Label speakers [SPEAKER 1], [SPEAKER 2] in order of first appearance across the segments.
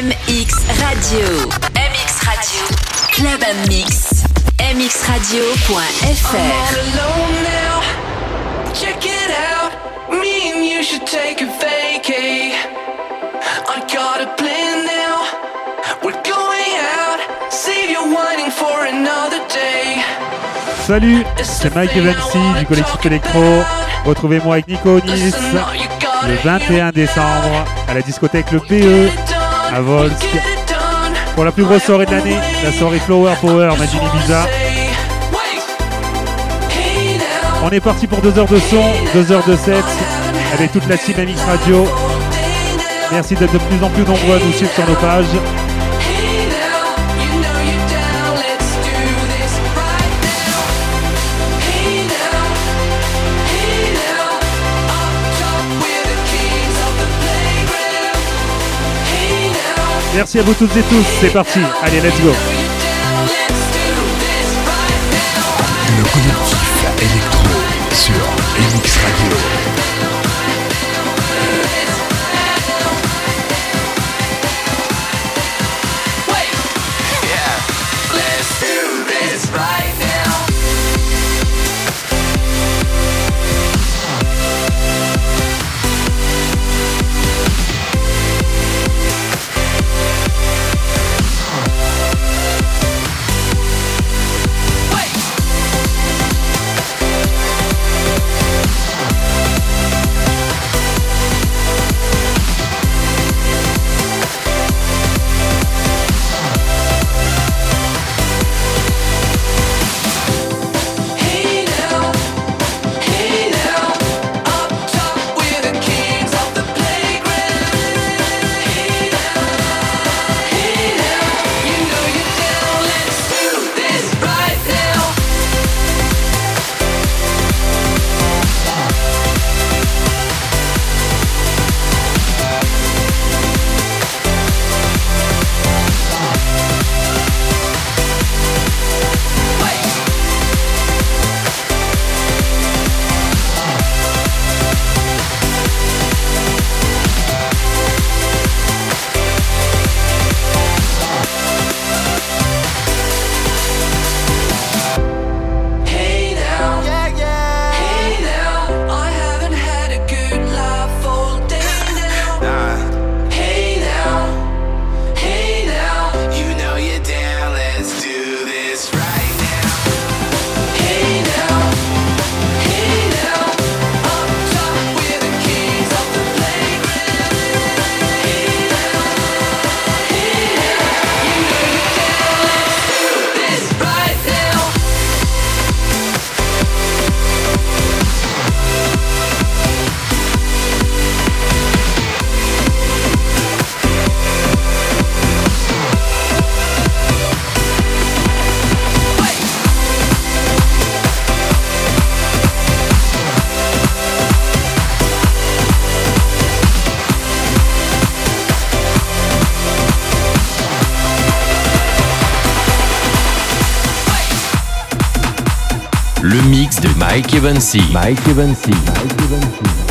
[SPEAKER 1] MX Radio. MX Radio. Club Mix. MXradio.fr.
[SPEAKER 2] Check it out. Me and you should take a vacay. I got a plan now. We're going out. Save your whining for another day.
[SPEAKER 3] Salut, c'est Mike Evancy du collectif Electro. Retrouvez-moi avec Nico Onis le 21 décembre à la discothèque Le PE à Volsk pour la plus grosse soirée de l'année, la soirée Flower Power Magini Ibiza. On est parti pour deux heures de son, deux heures de set avec toute la team Radio. Merci d'être de plus en plus nombreux à nous suivre sur nos pages. Merci à vous toutes et tous, c'est parti, allez let's go
[SPEAKER 4] Mike Evansy. Mike Evansy. Mike Evansy.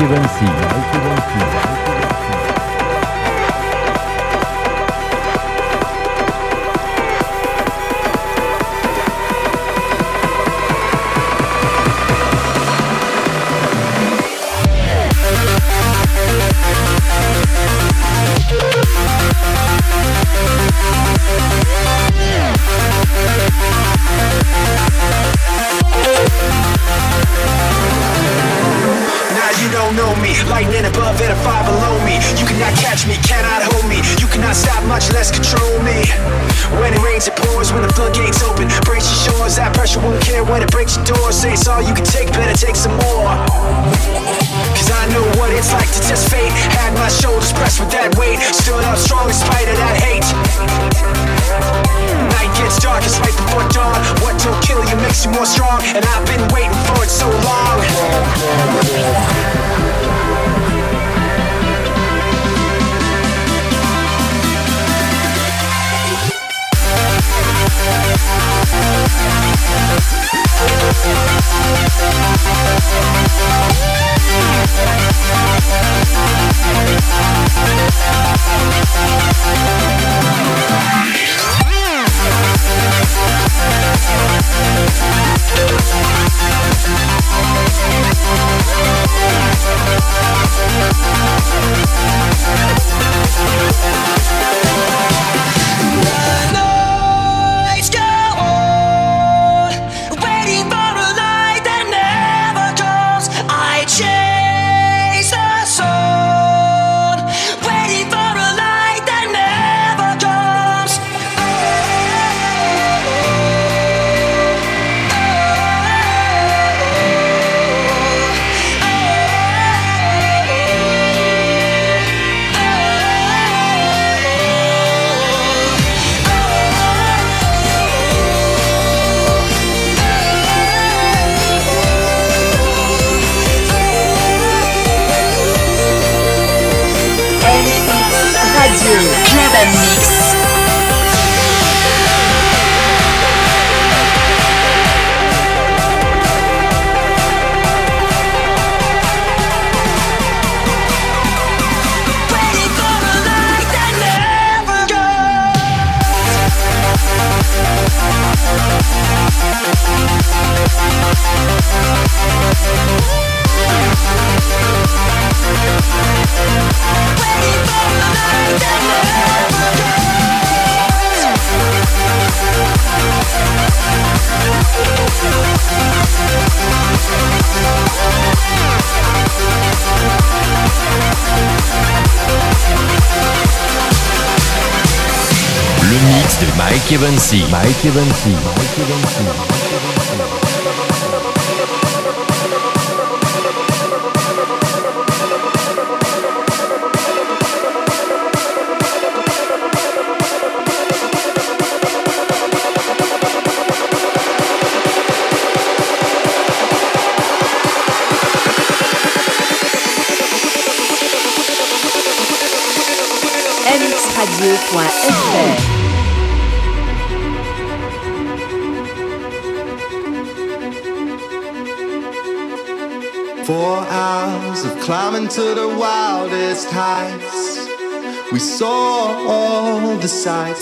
[SPEAKER 5] Mike Evansy.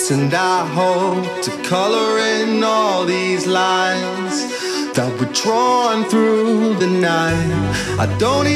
[SPEAKER 6] And I hope to color in all these lines that were drawn through the night. I don't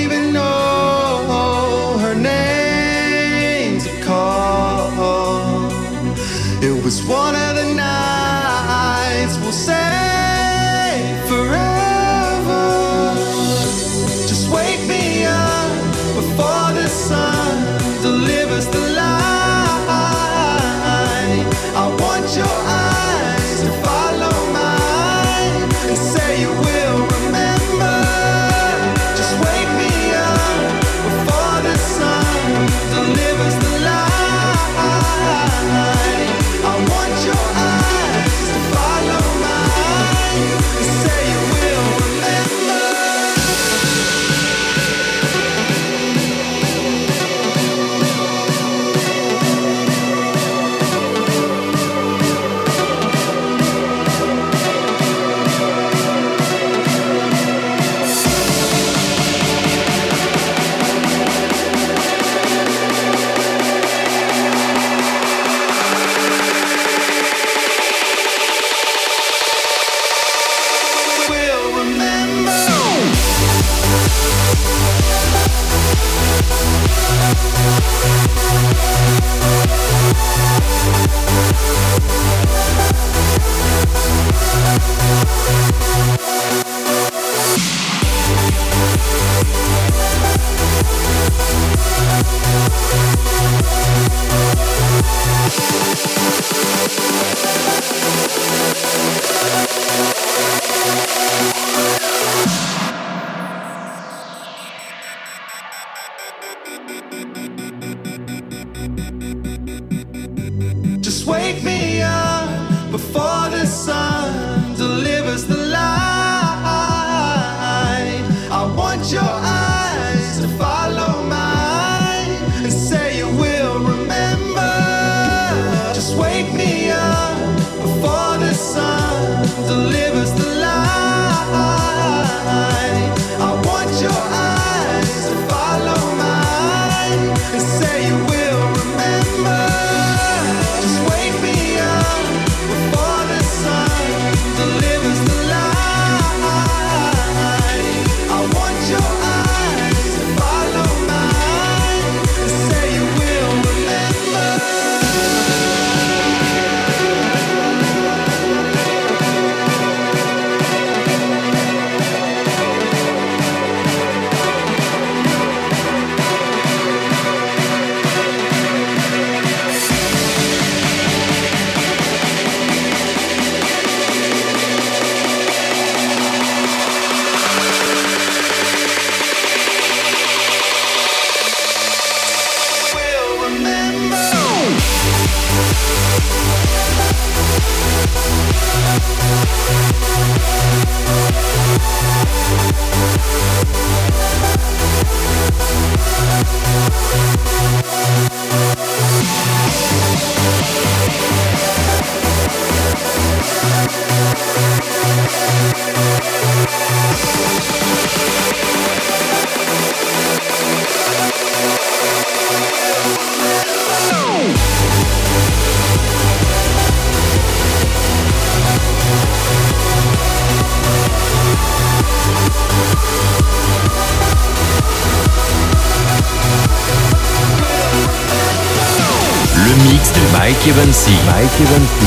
[SPEAKER 7] Sie. Mike
[SPEAKER 8] Frequency.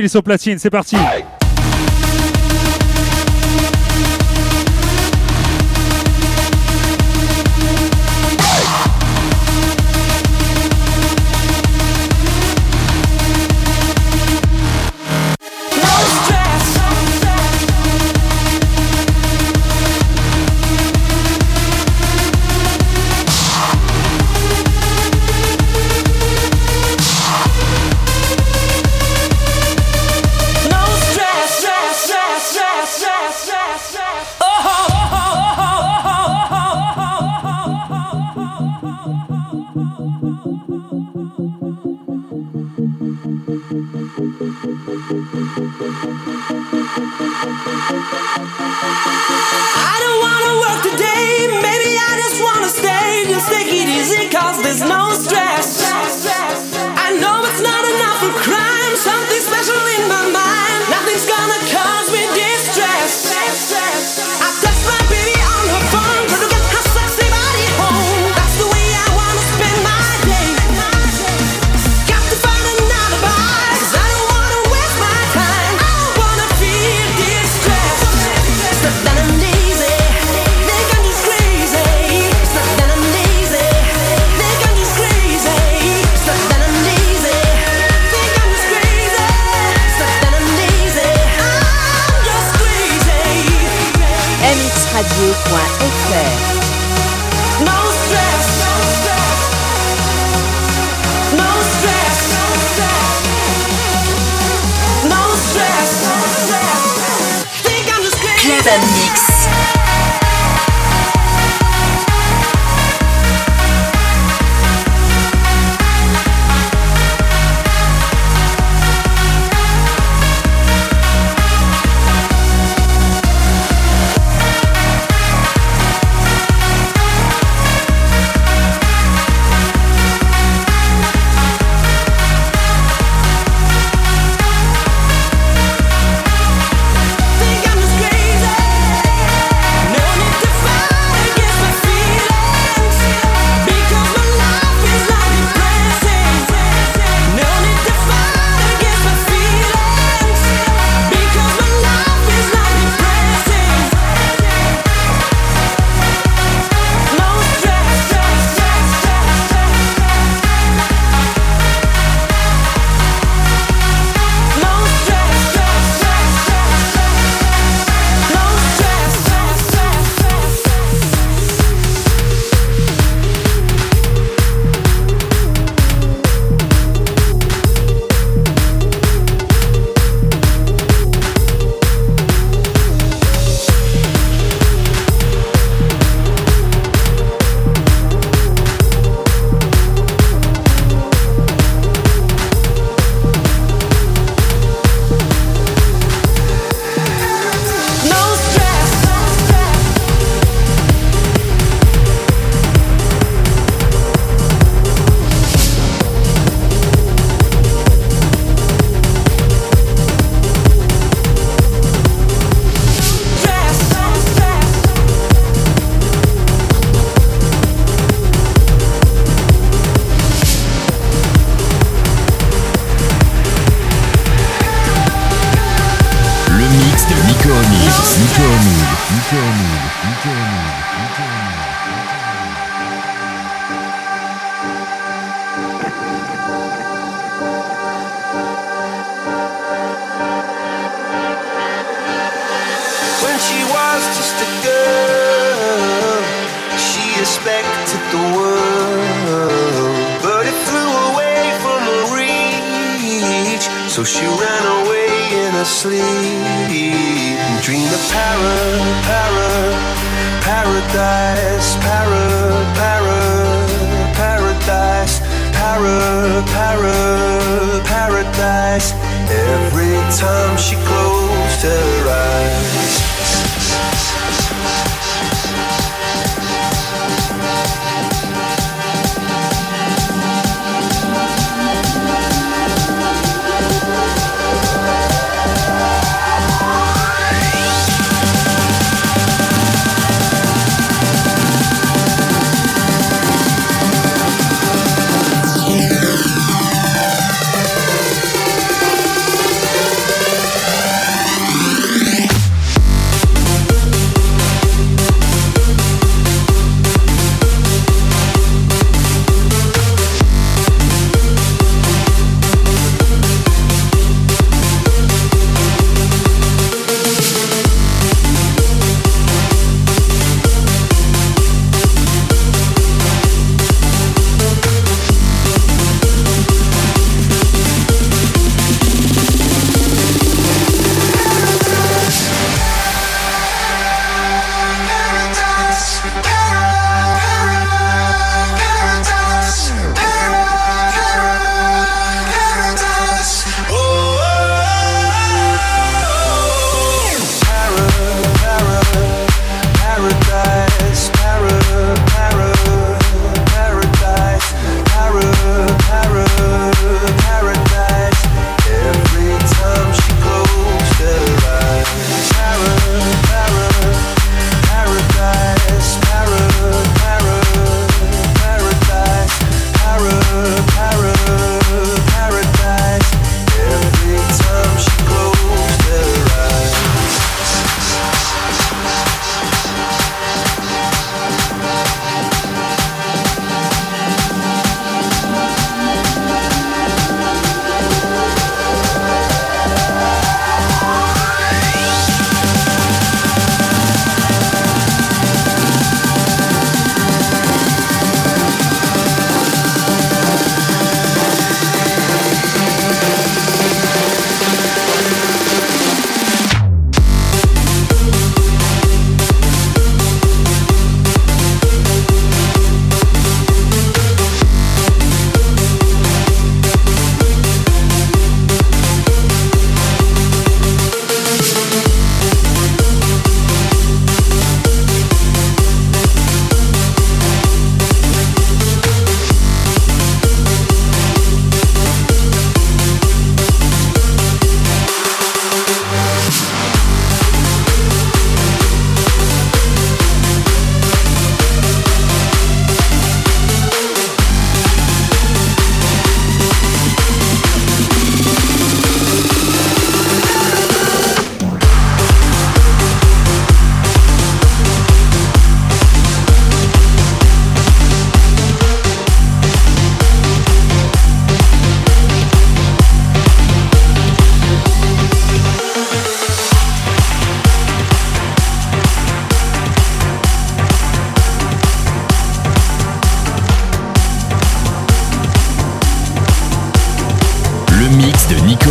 [SPEAKER 8] Yves Soplatine, c'est parti.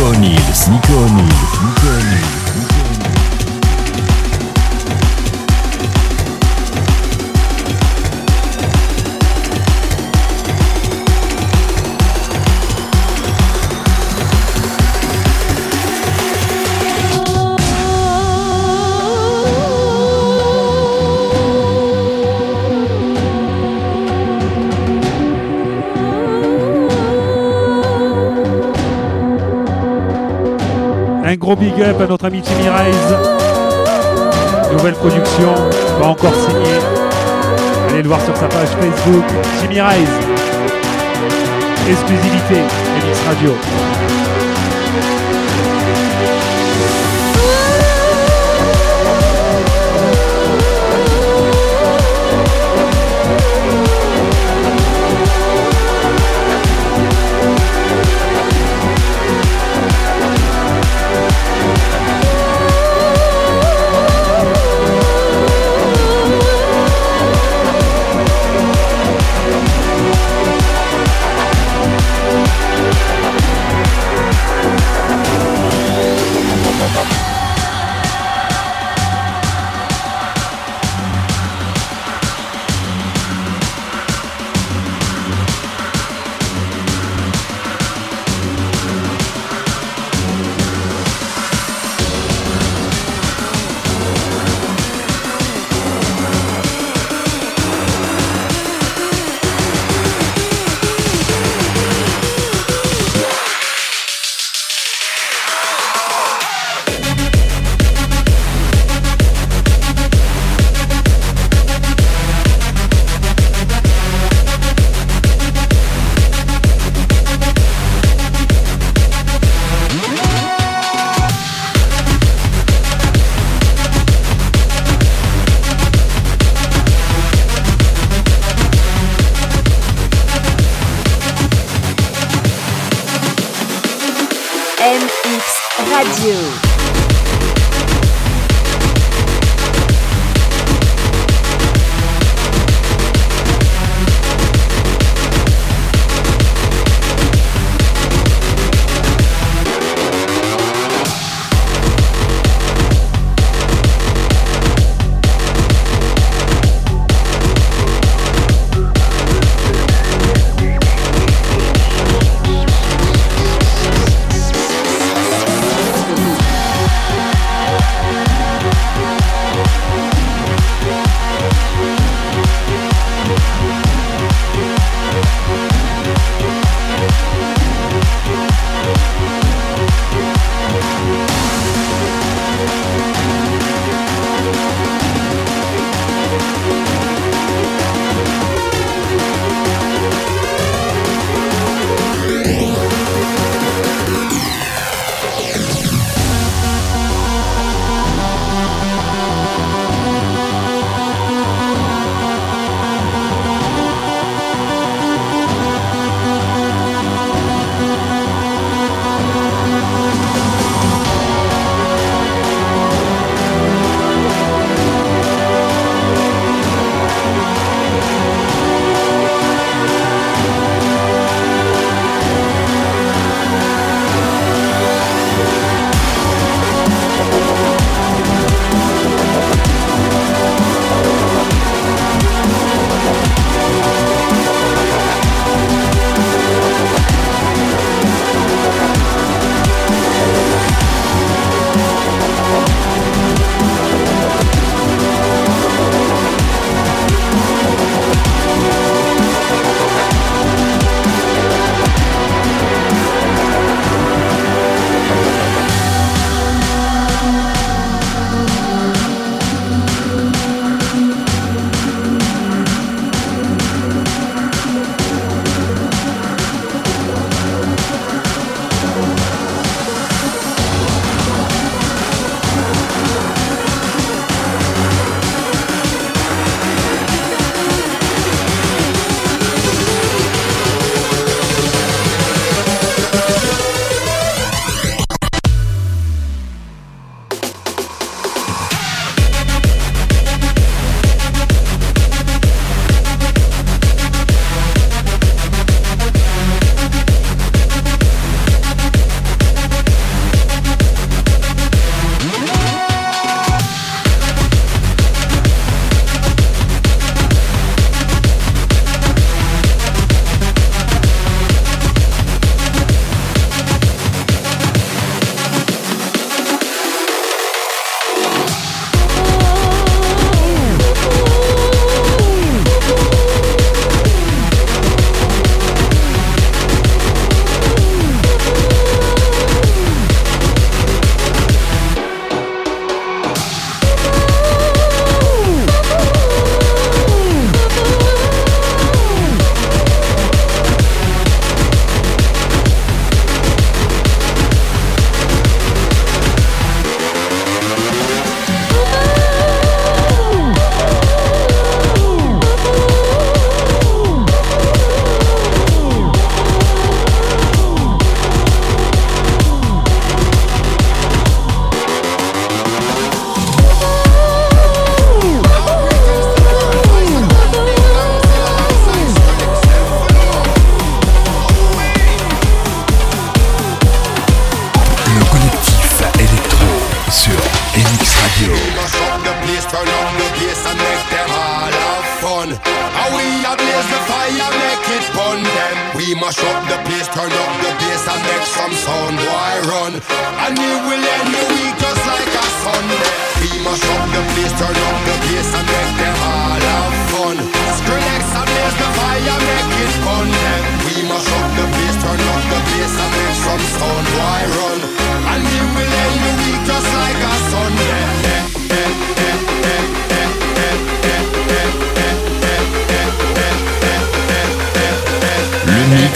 [SPEAKER 4] Mix de Nico O'Neill. Nico O'Neill. Nico O'Neill.
[SPEAKER 2] Gros big up à notre ami Timmy Rise. Nouvelle production, pas encore signée. Allez le voir sur sa page Facebook. Timmy Rise. Exclusivité, MX Radio.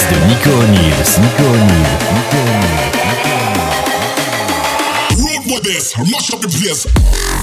[SPEAKER 9] mix de Nico O'Neill. Nico O'Neill. Nico O'Neill. Rock with this. Mush up the place.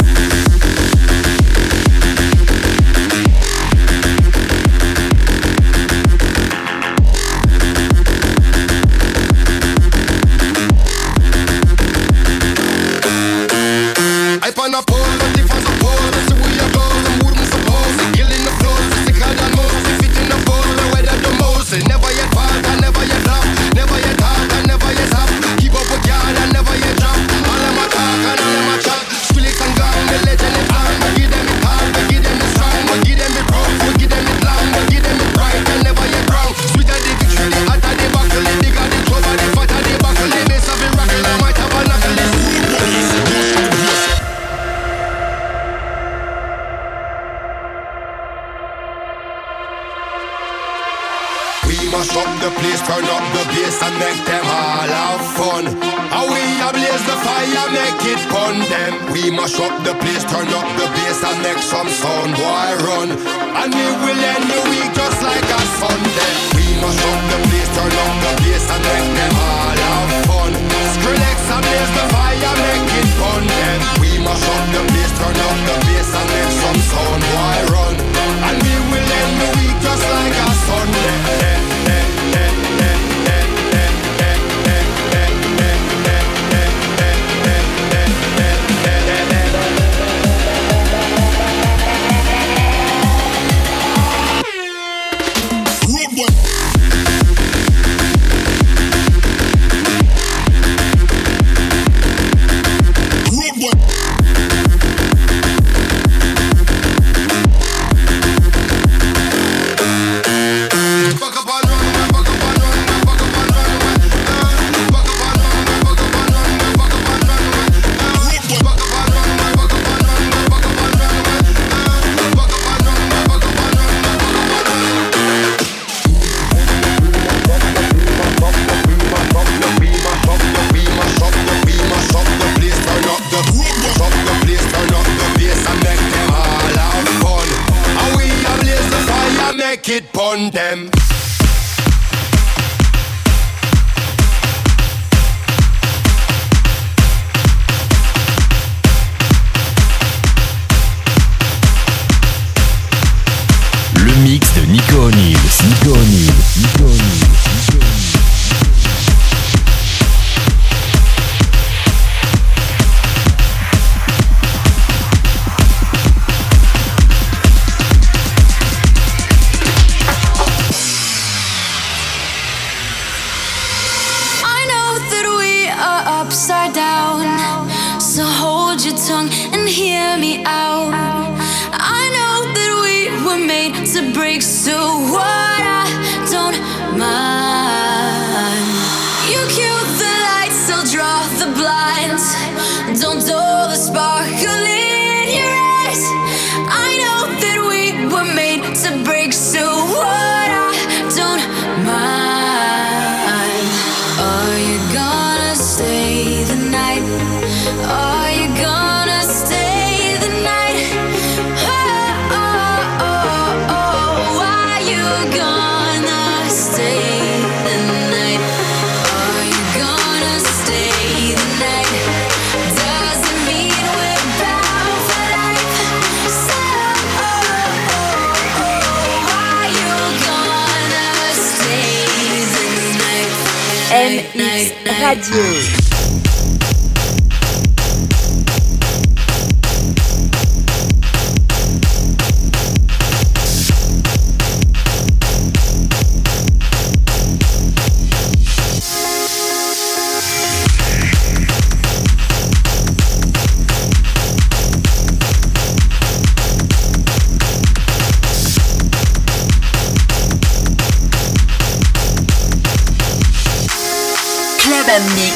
[SPEAKER 1] Radio.
[SPEAKER 4] Mix.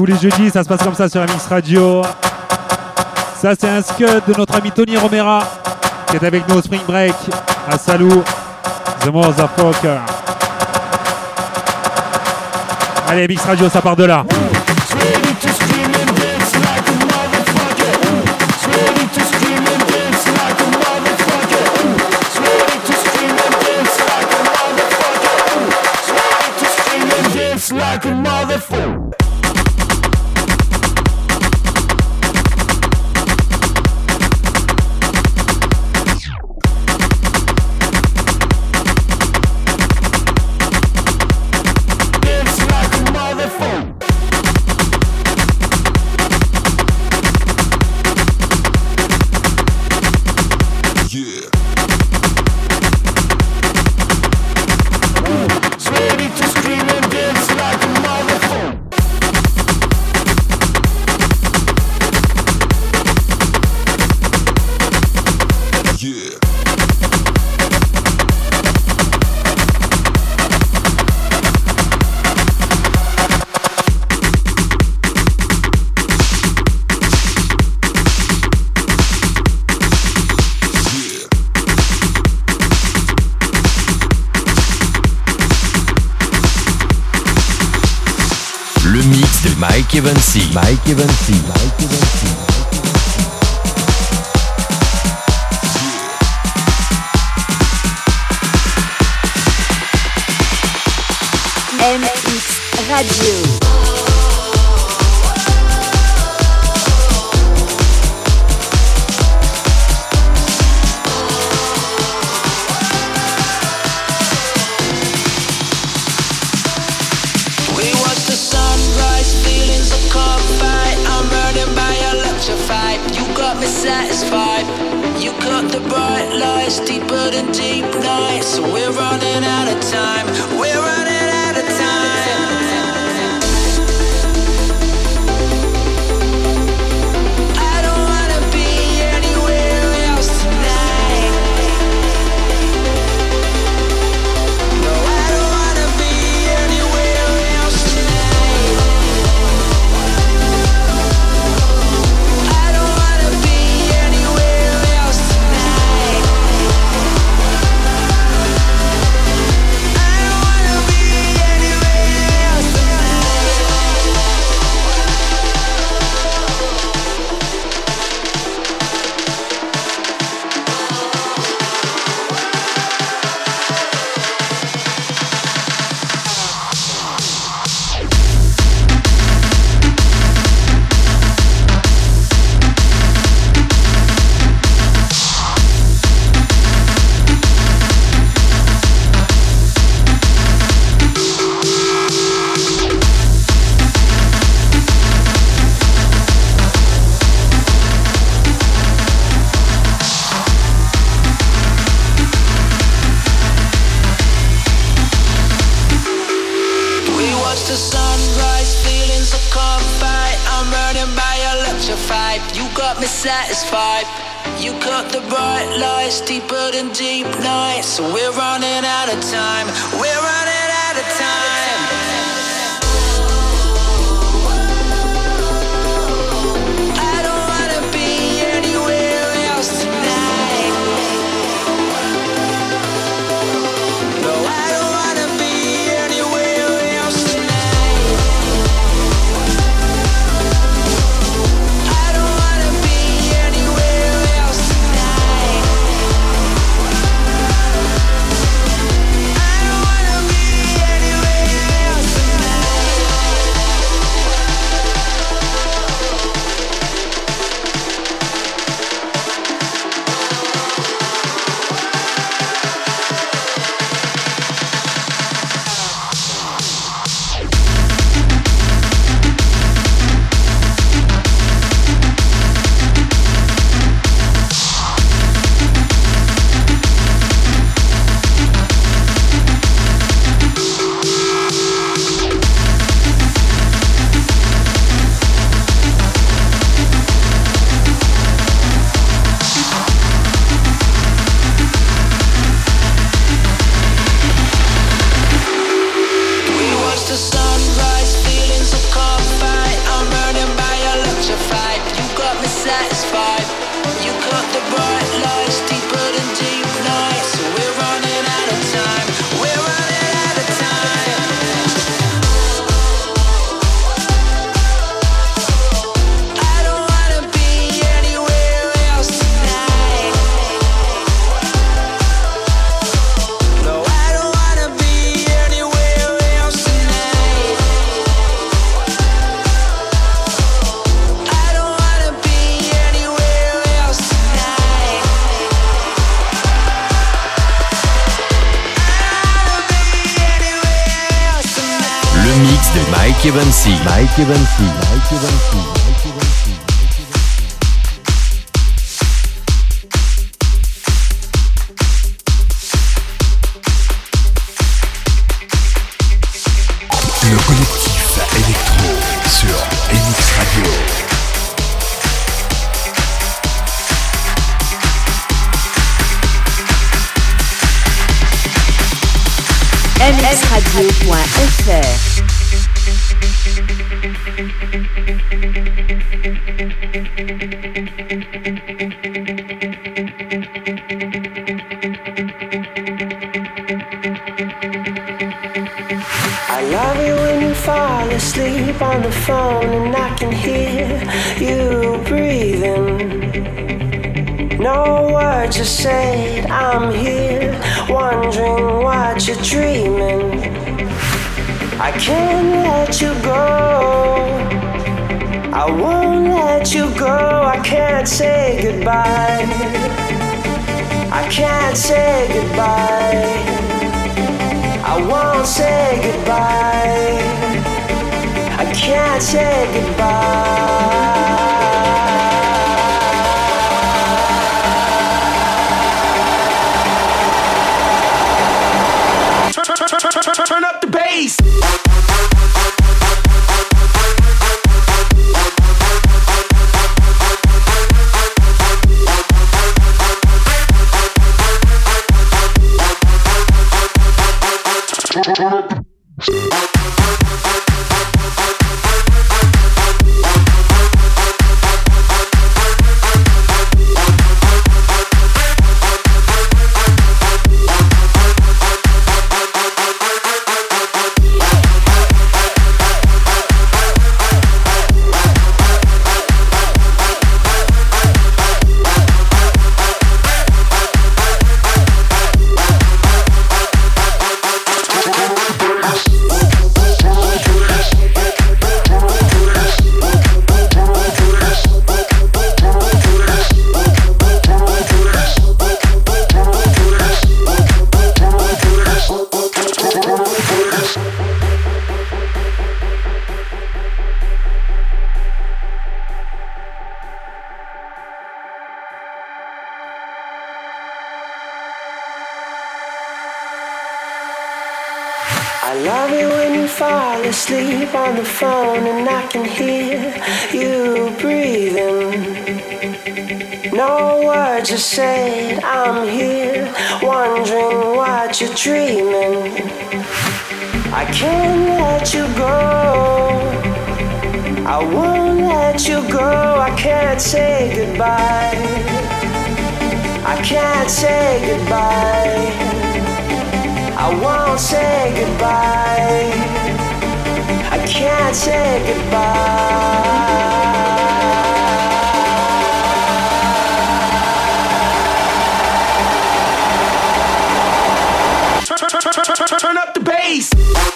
[SPEAKER 2] Tous les jeudis, ça se passe comme ça sur MX Radio. Ça, c'est un scud de notre ami Tony Romera qui est avec nous au Spring Break à Salou. The Motherfucker. Allez, MX Radio, ça part de là.
[SPEAKER 4] Mike Evansy. Mike Evansy. Mike Evansy.
[SPEAKER 1] MX Radio.
[SPEAKER 10] Mike Evansy.
[SPEAKER 11] sleep on the phone and I can hear you breathing. No words are said, I'm here wondering what you're dreaming. I can't let you go. I won't let you go. I can't say goodbye. I can't say goodbye. I won't say goodbye can't say goodbye.
[SPEAKER 7] turn
[SPEAKER 12] up the bass.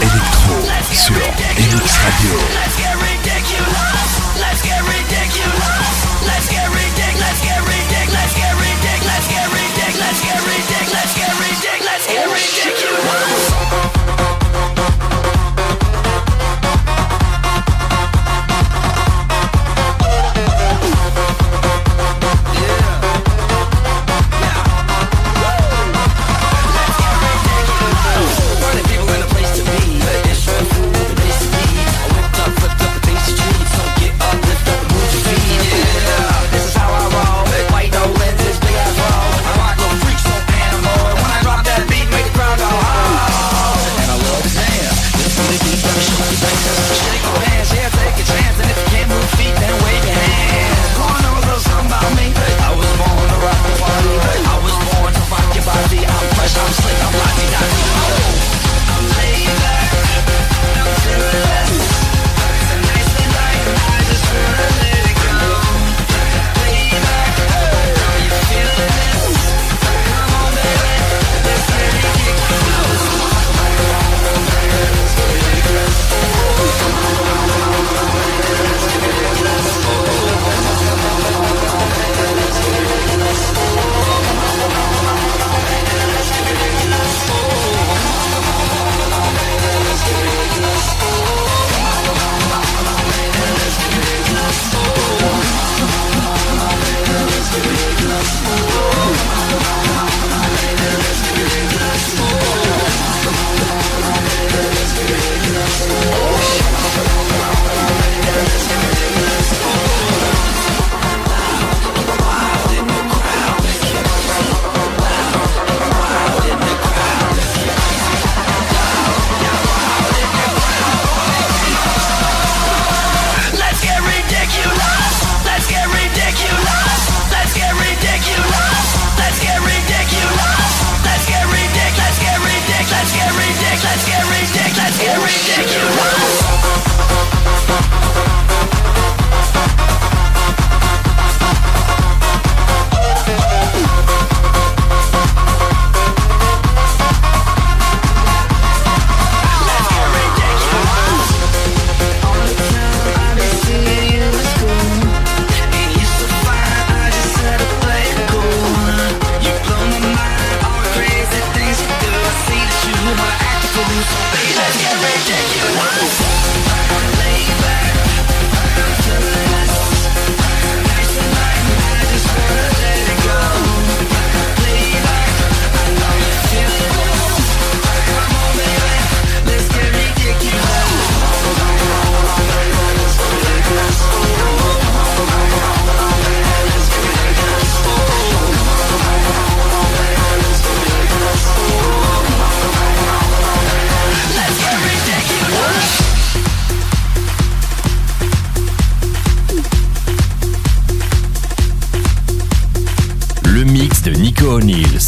[SPEAKER 12] électro sur Elix Radio.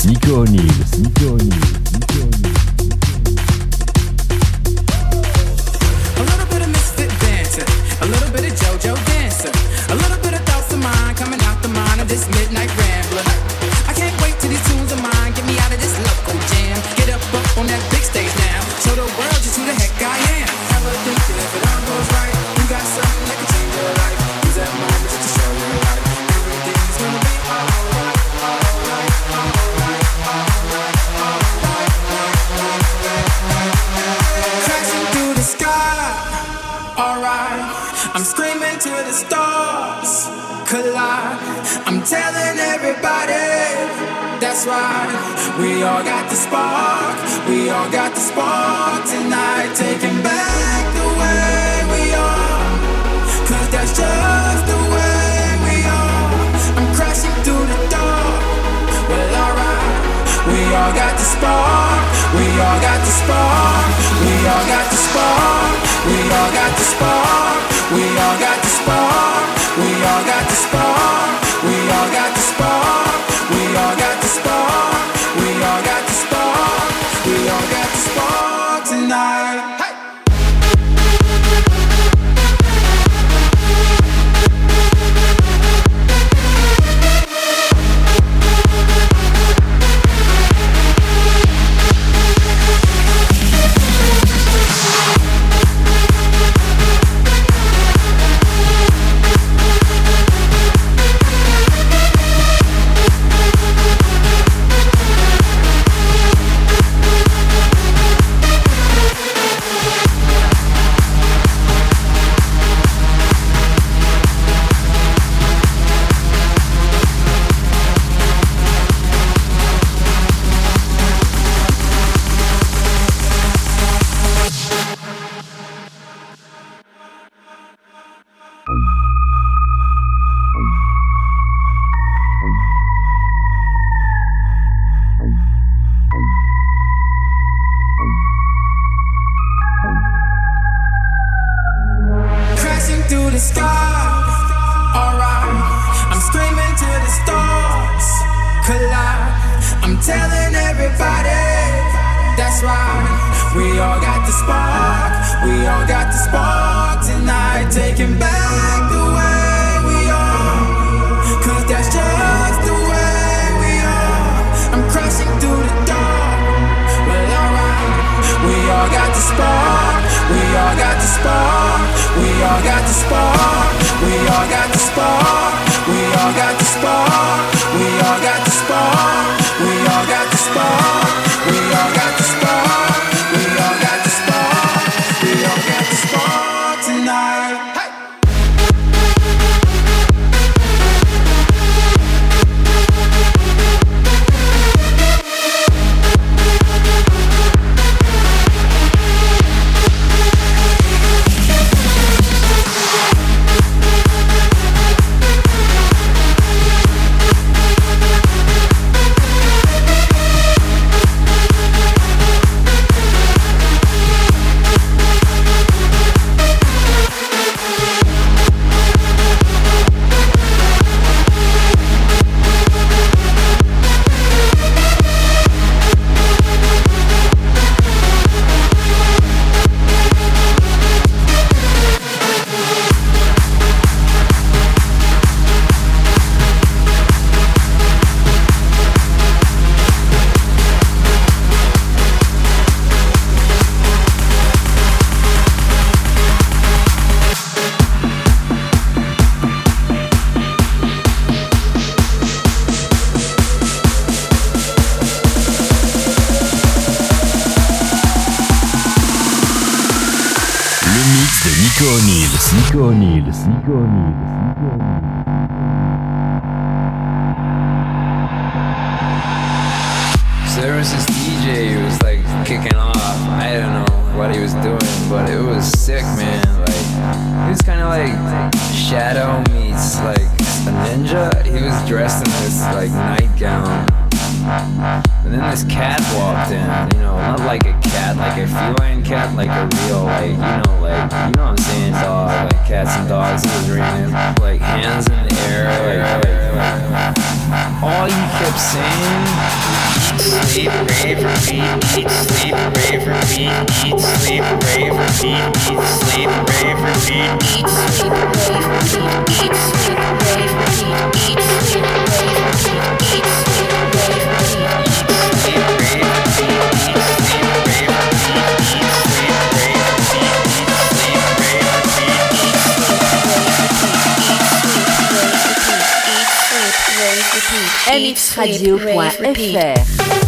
[SPEAKER 12] ニコニーズニコニーズ that's why we all got the spark. We all got the spark tonight. Taking back the way we are. Cause that's just the way we are. I'm crashing through the dark. Well, alright. We all got the spark. We all got the spark. We all got
[SPEAKER 1] the
[SPEAKER 12] spark. We all got
[SPEAKER 13] the spark. We all got the spark. spark radio.fr.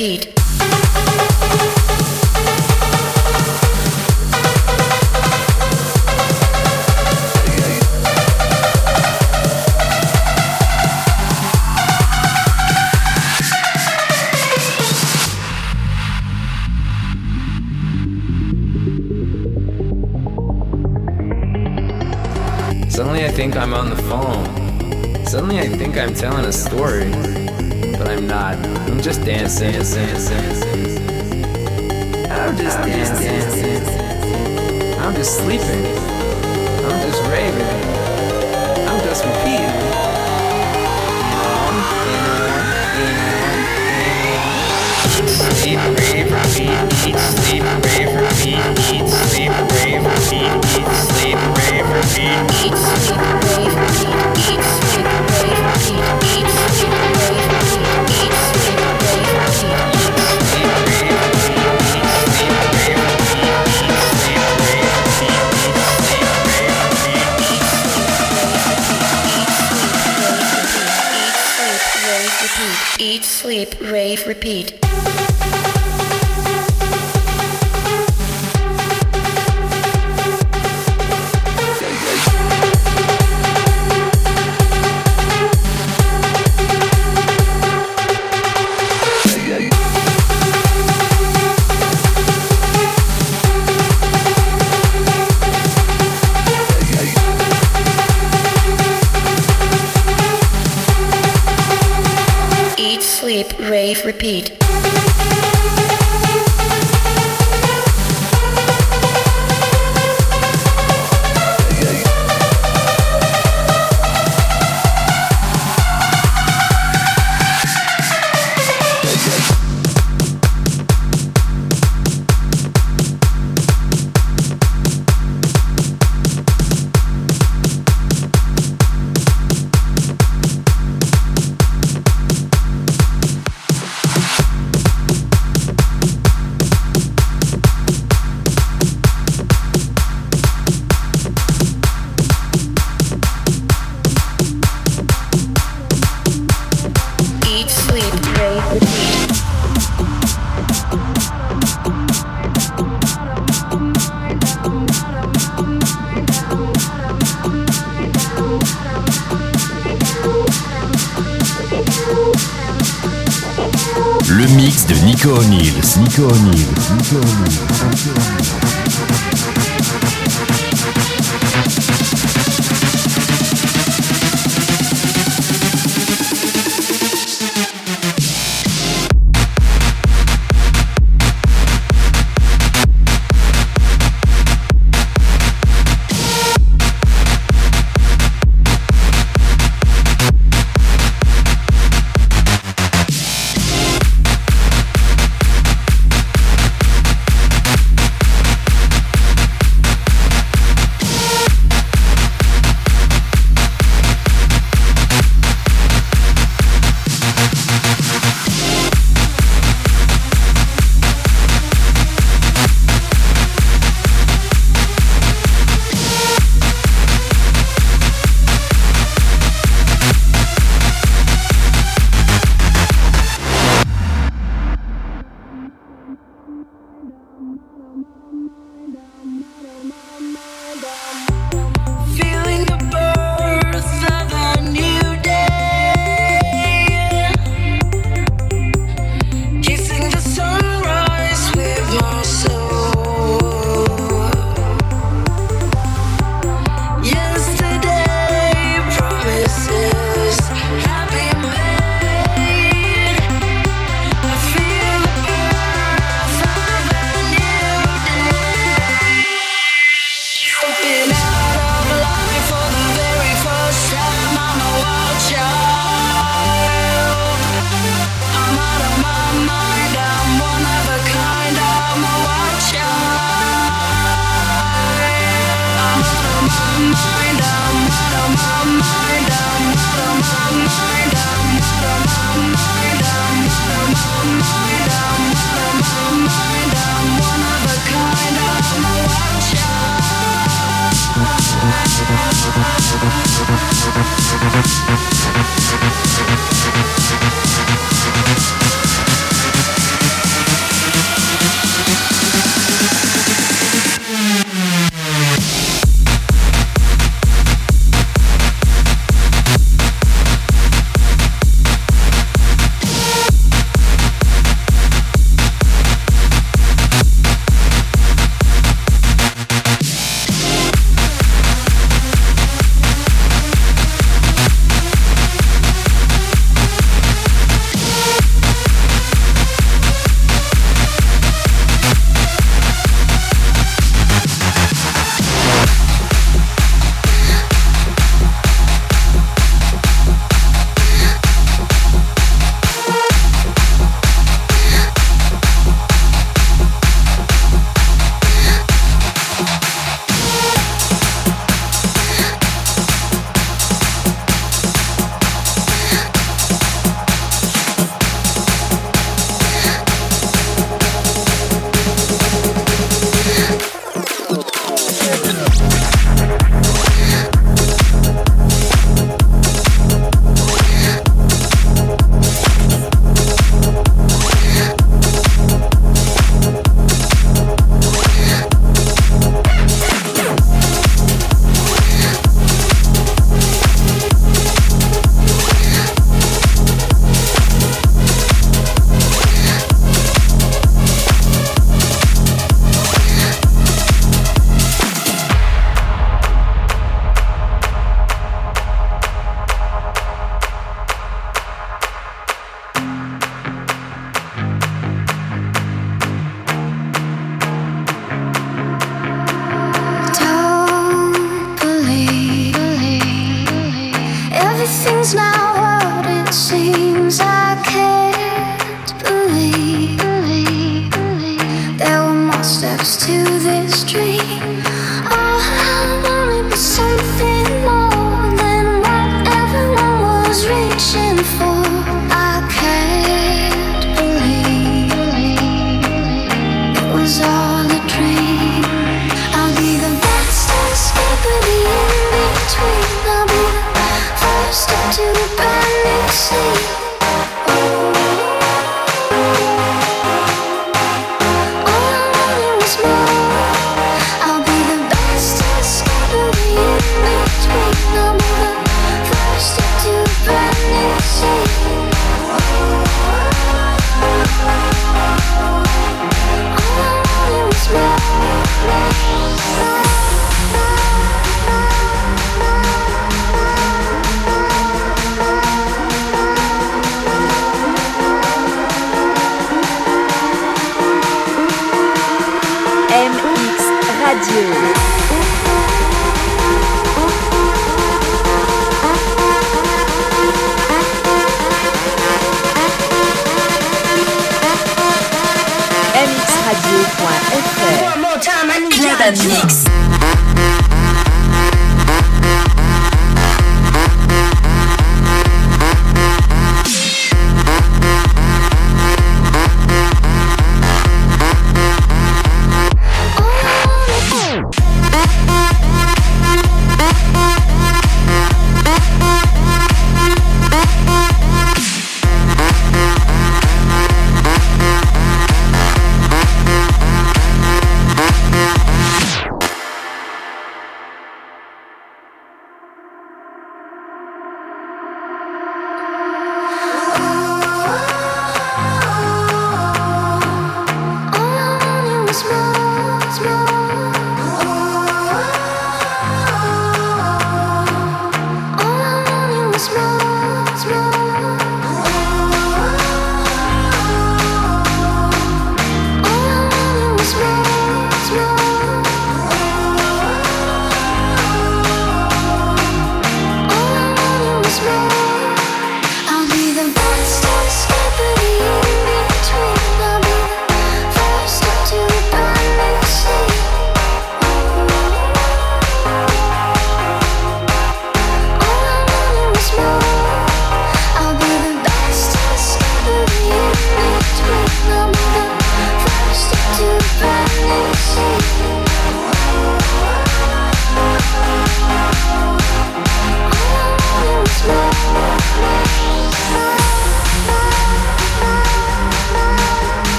[SPEAKER 13] repeat. I'm just dancing. I'm just sleeping. I'm just raving. I'm just repeating. Sleep, rave, repeat, eat, sleep, rave, repeat, eat, sleep, rave, repeat, eat, sleep, rave, repeat, eat, sleep. tape, rave, repeat.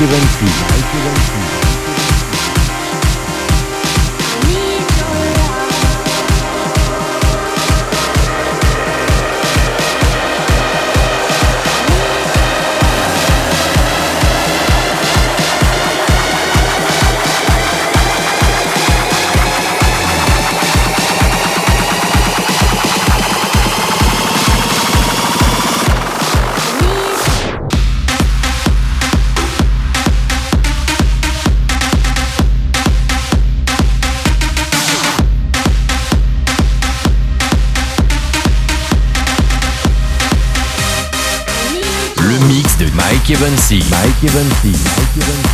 [SPEAKER 7] Like Events. Evansy. Mike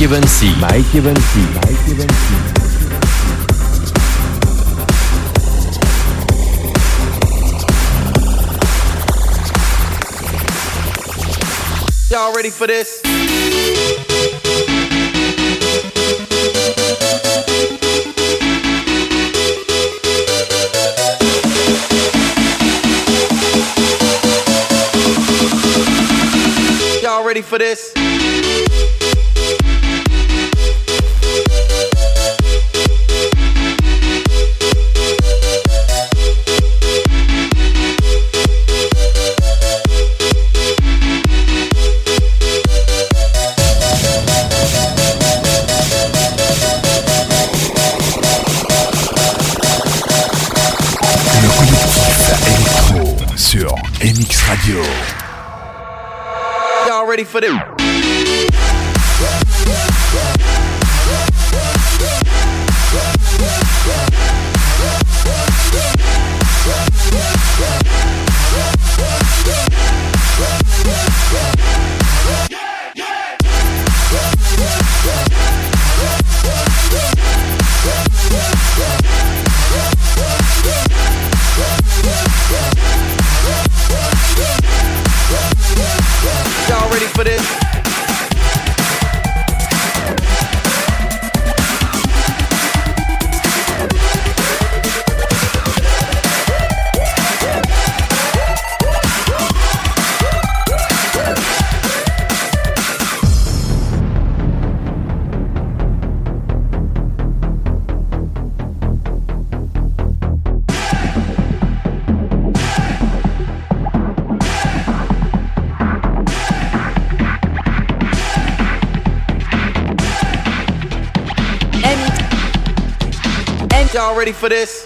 [SPEAKER 7] Mike Evansy. Mike Evansy. Mike Evansy.
[SPEAKER 14] Y'all ready for this? Y'all ready for this? Ready for this?